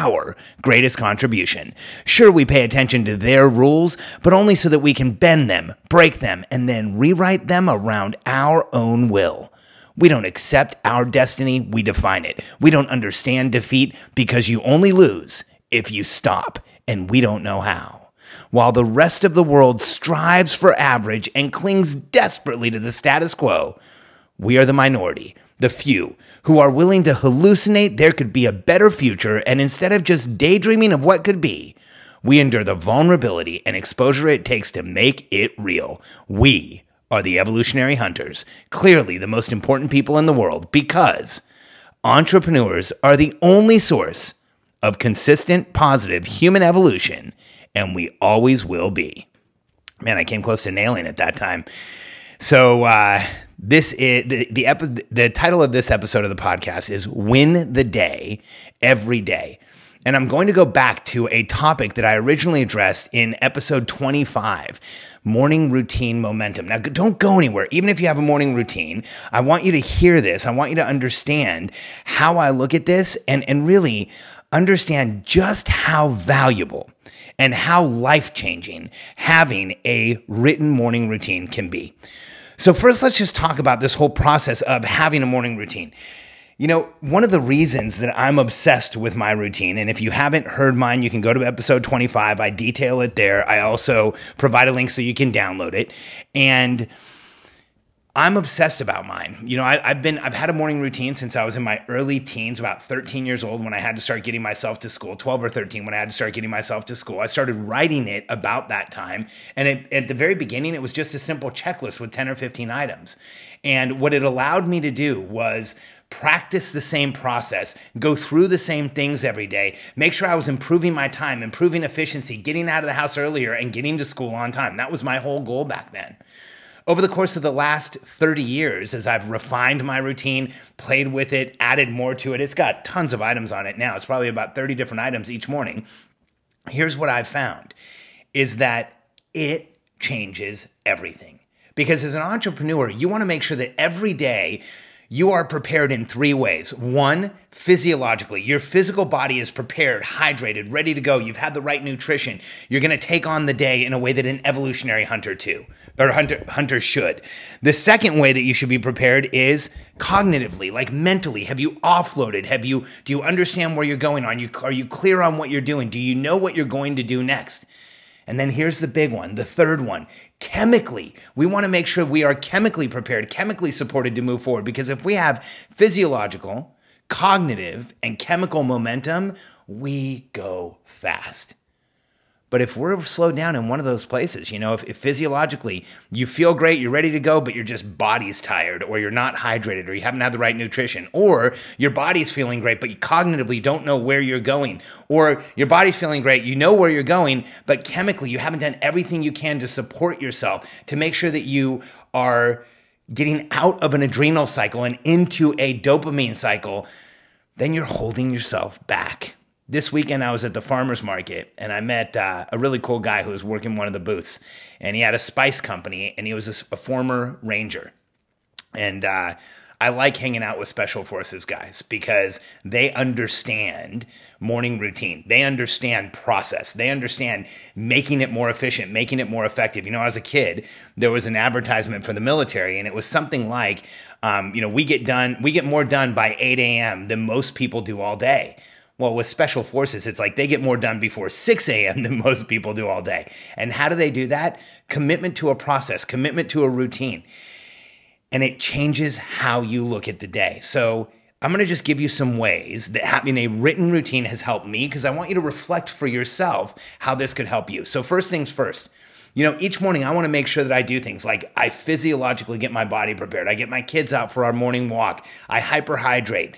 our greatest contribution. Sure, we pay attention to their rules, but only so that we can bend them, break them, and then rewrite them around our own will. We don't accept our destiny, we define it. We don't understand defeat because you only lose if you stop, and we don't know how. While the rest of the world strives for average and clings desperately to the status quo, we are the minority, the few, who are willing to hallucinate there could be a better future, and instead of just daydreaming of what could be, we endure the vulnerability and exposure it takes to make it real. We are the evolutionary hunters, clearly the most important people in the world, because entrepreneurs are the only source of consistent, positive human evolution, and we always will be. Man, I came close to nailing it that time. So, uh, this is the the, epi- the title of this episode of the podcast is "Win the Day Every Day." And I'm going to go back to a topic that I originally addressed in episode 25 morning routine momentum. Now, don't go anywhere. Even if you have a morning routine, I want you to hear this. I want you to understand how I look at this and, and really understand just how valuable and how life changing having a written morning routine can be. So, first, let's just talk about this whole process of having a morning routine. You know, one of the reasons that I'm obsessed with my routine, and if you haven't heard mine, you can go to episode 25. I detail it there. I also provide a link so you can download it. And I'm obsessed about mine. You know, I, have been I've had a morning routine since I was in my early teens, about 13 years old when I had to start getting myself to school, 12 or 13 when I had to start getting myself to school. I started writing it about that time, and it, at the very beginning, it was just a simple checklist with 10 or 15 items. And what it allowed me to do was practice the same process, go through the same things every day, make sure I was improving my time, improving efficiency, getting out of the house earlier, and getting to school on time. That was my whole goal back then over the course of the last 30 years, as I've refined my routine, played with it, added more to it, it's got tons of items on it now. It's probably about 30 different items each morning. Here's what I've found is that it changes everything. Because as an entrepreneur, you want to make sure that every day you are prepared in three ways. One, physiologically, your physical body is prepared, hydrated, ready to go. You've had the right nutrition. You're going to take on the day in a way that an evolutionary hunter too, or hunter hunter should. The second way that you should be prepared is cognitively, like mentally. Have you offloaded? Have you do you understand where you're going? Are you are you clear on what you're doing? Do you know what you're going to do next? And then here's the big one, the third one. Chemically, we want to make sure we are chemically prepared, chemically supported to move forward. Because if we have physiological, cognitive, and chemical momentum, we go fast. But if we're slowed down in one of those places, you know, if, if, physiologically you feel great, you're ready to go, but your just body's tired, or you're not hydrated, or you haven't had the right nutrition, or your body's feeling great, but you cognitively don't know where you're going, or your body's feeling great, you know where you're going, but chemically you haven't done everything you can to support yourself to make sure that you are getting out of an adrenal cycle and into a dopamine cycle, then you're holding yourself back this weekend I was at the farmers market and I met uh, a really cool guy who was working one of the booths, and he had a spice company and he was a, a former ranger, and uh, I like hanging out with special forces guys because they understand morning routine. They understand process. They understand making it more efficient, making it more effective. You know, as a kid, there was an advertisement for the military, and it was something like, um, you know, we get done, we get more done by 8 a.m. than most people do all day. Well, with special forces, it's like they get more done before 6 a.m. than most people do all day. And how do they do that? Commitment to a process, commitment to a routine. And it changes how you look at the day. So I'm to just give you some ways that having a written routine has helped me because I want you to reflect for yourself how this could help you. So, first things first. You know, each morning I want to make sure that I do things like I physiologically get my body prepared. I get my kids out for our morning walk. I hyperhydrate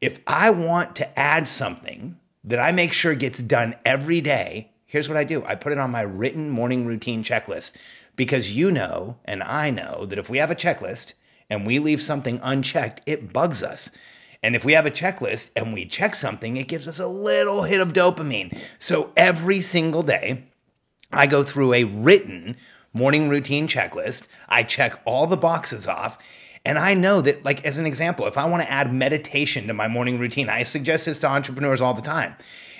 if I want to add something that I make sure gets done every day here's what I do I put it on my written morning routine checklist because you know, and I know, that if we have a checklist and we leave something unchecked, it bugs us. And if we have a checklist and we check something, it gives us a little hit of dopamine. So every single day, I go through a written morning routine checklist. I check all the boxes off. And I know that, like, as an example, if I want to add meditation to my morning routine, I suggest this to entrepreneurs all the time.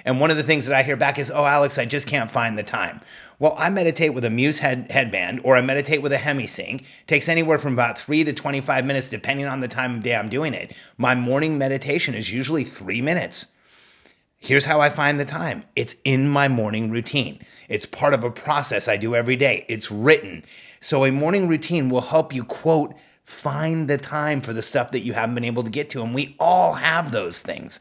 And one of the things that I hear back is, oh, Alex, I just can't find the time. Well, I meditate with a Muse head, headband or I meditate with a HemiSync. It takes anywhere from about three to 25 minutes, depending on the time of day I'm doing it. My morning meditation is usually three minutes. Here's how I find the time it's in my morning routine. It's part of a process I do every day. It's written. So, a morning routine will help you, quote, find the time for the stuff that you haven't been able to get to. And we all have those things.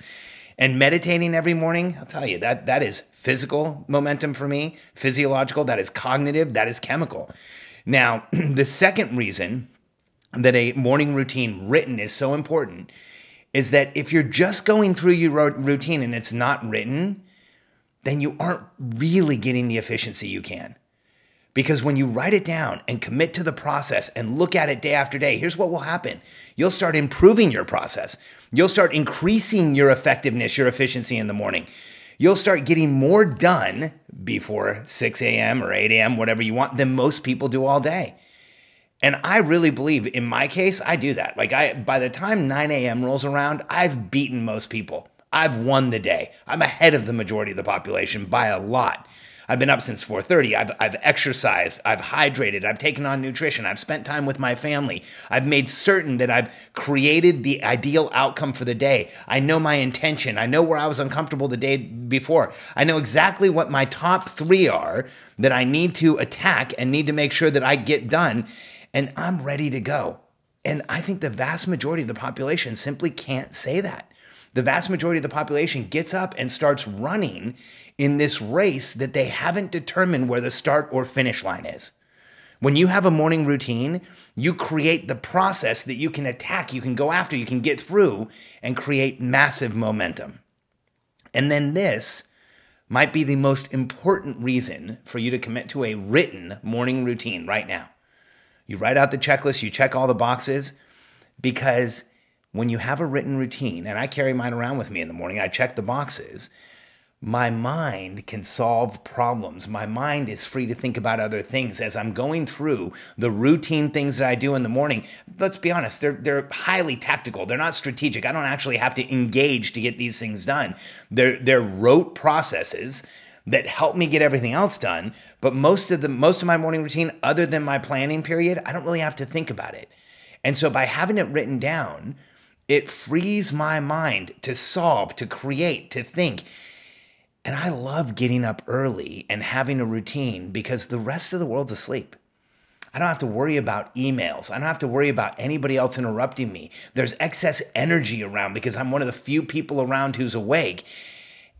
And meditating every morning, I'll tell you, that that is physical momentum for me, physiological, that is cognitive, that is chemical. Now, the second reason that a morning routine written is so important is that if you're just going through your routine and it's not written, then you aren't really getting the efficiency you can. Because when you write it down and commit to the process and look at it day after day, here's what will happen. You'll start improving your process. You'll start increasing your effectiveness, your efficiency in the morning. You'll start getting more done before 6 a.m. or 8 a.m., whatever you want, than most people do all day. And I really believe in my case, I do that. Like I by the time 9 a.m. rolls around, I've beaten most people. I've won the day. I'm ahead of the majority of the population by a lot. I've been up since 4:30. I've I've exercised, I've hydrated, I've taken on nutrition, I've spent time with my family. I've made certain that I've created the ideal outcome for the day. I know my intention. I know where I was uncomfortable the day before. I know exactly what my top 3 are that I need to attack and need to make sure that I get done and I'm ready to go. And I think the vast majority of the population simply can't say that. The vast majority of the population gets up and starts running in this race that they haven't determined where the start or finish line is. When you have a morning routine, you create the process that you can attack, you can go after, you can get through, and create massive momentum. And then this might be the most important reason for you to commit to a written morning routine right now. You write out the checklist, you check all the boxes, because when you have a written routine, and I carry mine around with me in the morning, I check the boxes my mind can solve problems. My mind is free to think about other things as I'm going through the routine things that I do in the morning. Let's be honest, they're they're highly tactical. They're not strategic. I don't actually have to engage to get these things done. They're they're rote processes that help me get everything else done, but most of the most of my morning routine other than my planning period, I don't really have to think about it. And so by having it written down, it frees my mind to solve, to create, to think and I love getting up early and having a routine because the rest of the world's asleep. I don't have to worry about emails. I don't have to worry about anybody else interrupting me. There's excess energy around because I'm one of the few people around who's awake.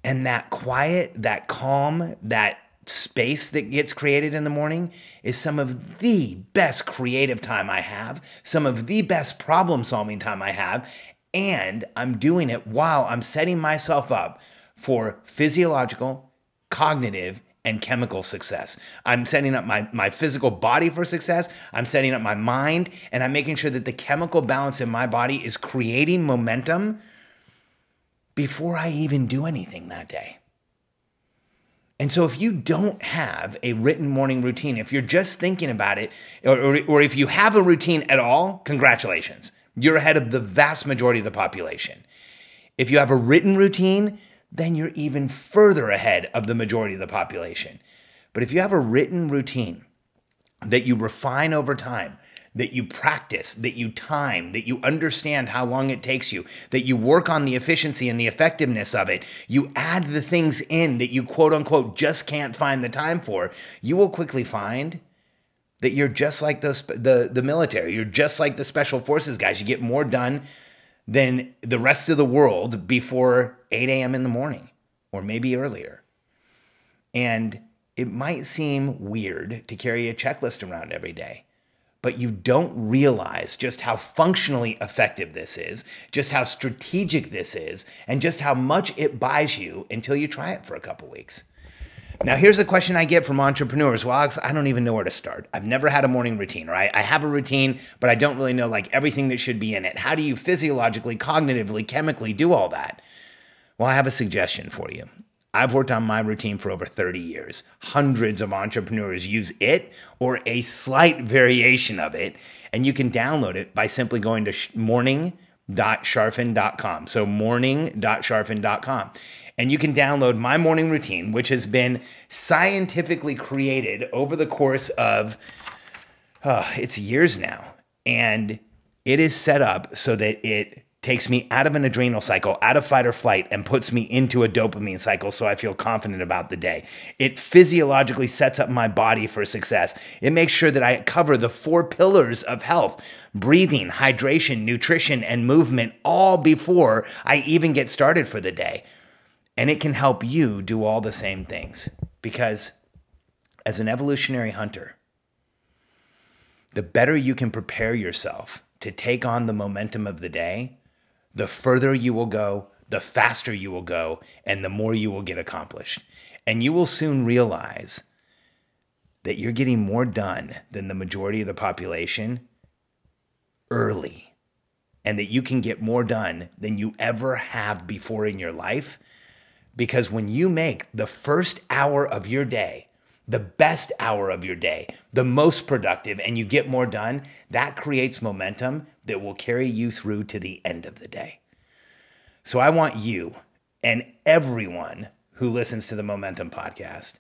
And that quiet, that calm, that space that gets created in the morning is some of the best creative time I have, some of the best problem solving time I have. And I'm doing it while I'm setting myself up for physiological, cognitive, and chemical success. I'm setting up my, my physical body for success. I'm setting up my mind, and I'm making sure that the chemical balance in my body is creating momentum before I even do anything that day. And so, if you don't have a written morning routine, if you're just thinking about it, or, or, or, if you have a routine at all, congratulations. You're ahead of the vast majority of the population. If you have a written routine, then you're even further ahead of the majority of the population. But if you have a written routine that you refine over time, that you practice, that you time, that you understand how long it takes you, that you work on the efficiency and the effectiveness of it, you add the things in that you quote unquote just can't find the time for, you will quickly find that you're just like the, the, the military. You're just like the special forces guys. You get more done than the rest of the world before 8 a.m. in the morning or maybe earlier. And it might seem weird to carry a checklist around every day, but you don't realize just how functionally effective this is, just how strategic this is, and just how much it buys you until you try it for a couple weeks. Now, here's a question I get from entrepreneurs. Well, Alex, I don't even know where to start. I've never had a morning routine, right? I have a routine, but I don't really know like everything that should be in it. How do you physiologically, cognitively, chemically do all that? Well, I have a suggestion for you. I've worked on my routine for over 30 years. Hundreds of entrepreneurs use it or a slight variation of it, and you can download it by simply going to morning.charfen.com. So morning.charfen.com. And you can download my morning routine, which has been scientifically created over the course of uh, it's years now. And it is set up so that it takes me out of an adrenal cycle, out of fight or flight, and puts me into a dopamine cycle so I feel confident about the day. It physiologically sets up my body for success. It makes sure that I cover the four pillars of health breathing, hydration, nutrition, and movement all before I even get started for the day. And it can help you do all the same things because as an evolutionary hunter, the better you can prepare yourself to take on the momentum of the day, the further you will go, the faster you will go, and the more you will get accomplished. And you will soon realize that you're getting more done than the majority of the population early, and that you can get more done than you ever have before in your life because when you make the first hour of your day, the best hour of your day, the most productive, and you get more done, that creates momentum that will carry you through to the end of the day. So I want you and everyone who listens to the Momentum podcast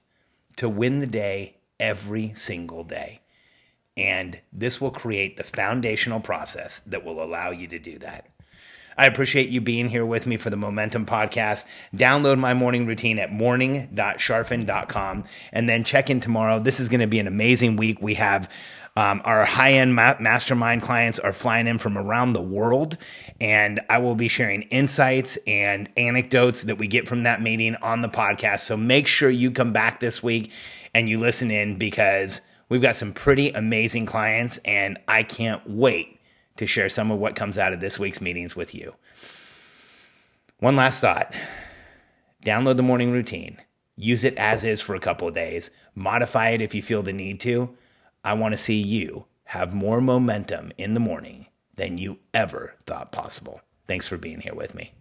to win the day every single day. And this will create the foundational process that will allow you to do that. I appreciate you being here with me for the Momentum Podcast. Download my morning routine at morning.charfen.com and then check in tomorrow. This is going to be an amazing week. We have um, our high end ma- mastermind clients are flying in from around the world, and I will be sharing insights and anecdotes that we get from that meeting on the podcast. So make sure you come back this week and you listen in because we've got some pretty amazing clients, and I can't wait to share some of what comes out of this week's meetings with you. One last thought download the morning routine, use it as is for a couple of days, modify it if you feel the need to. I want to see you have more momentum in the morning than you ever thought possible. Thanks for being here with me.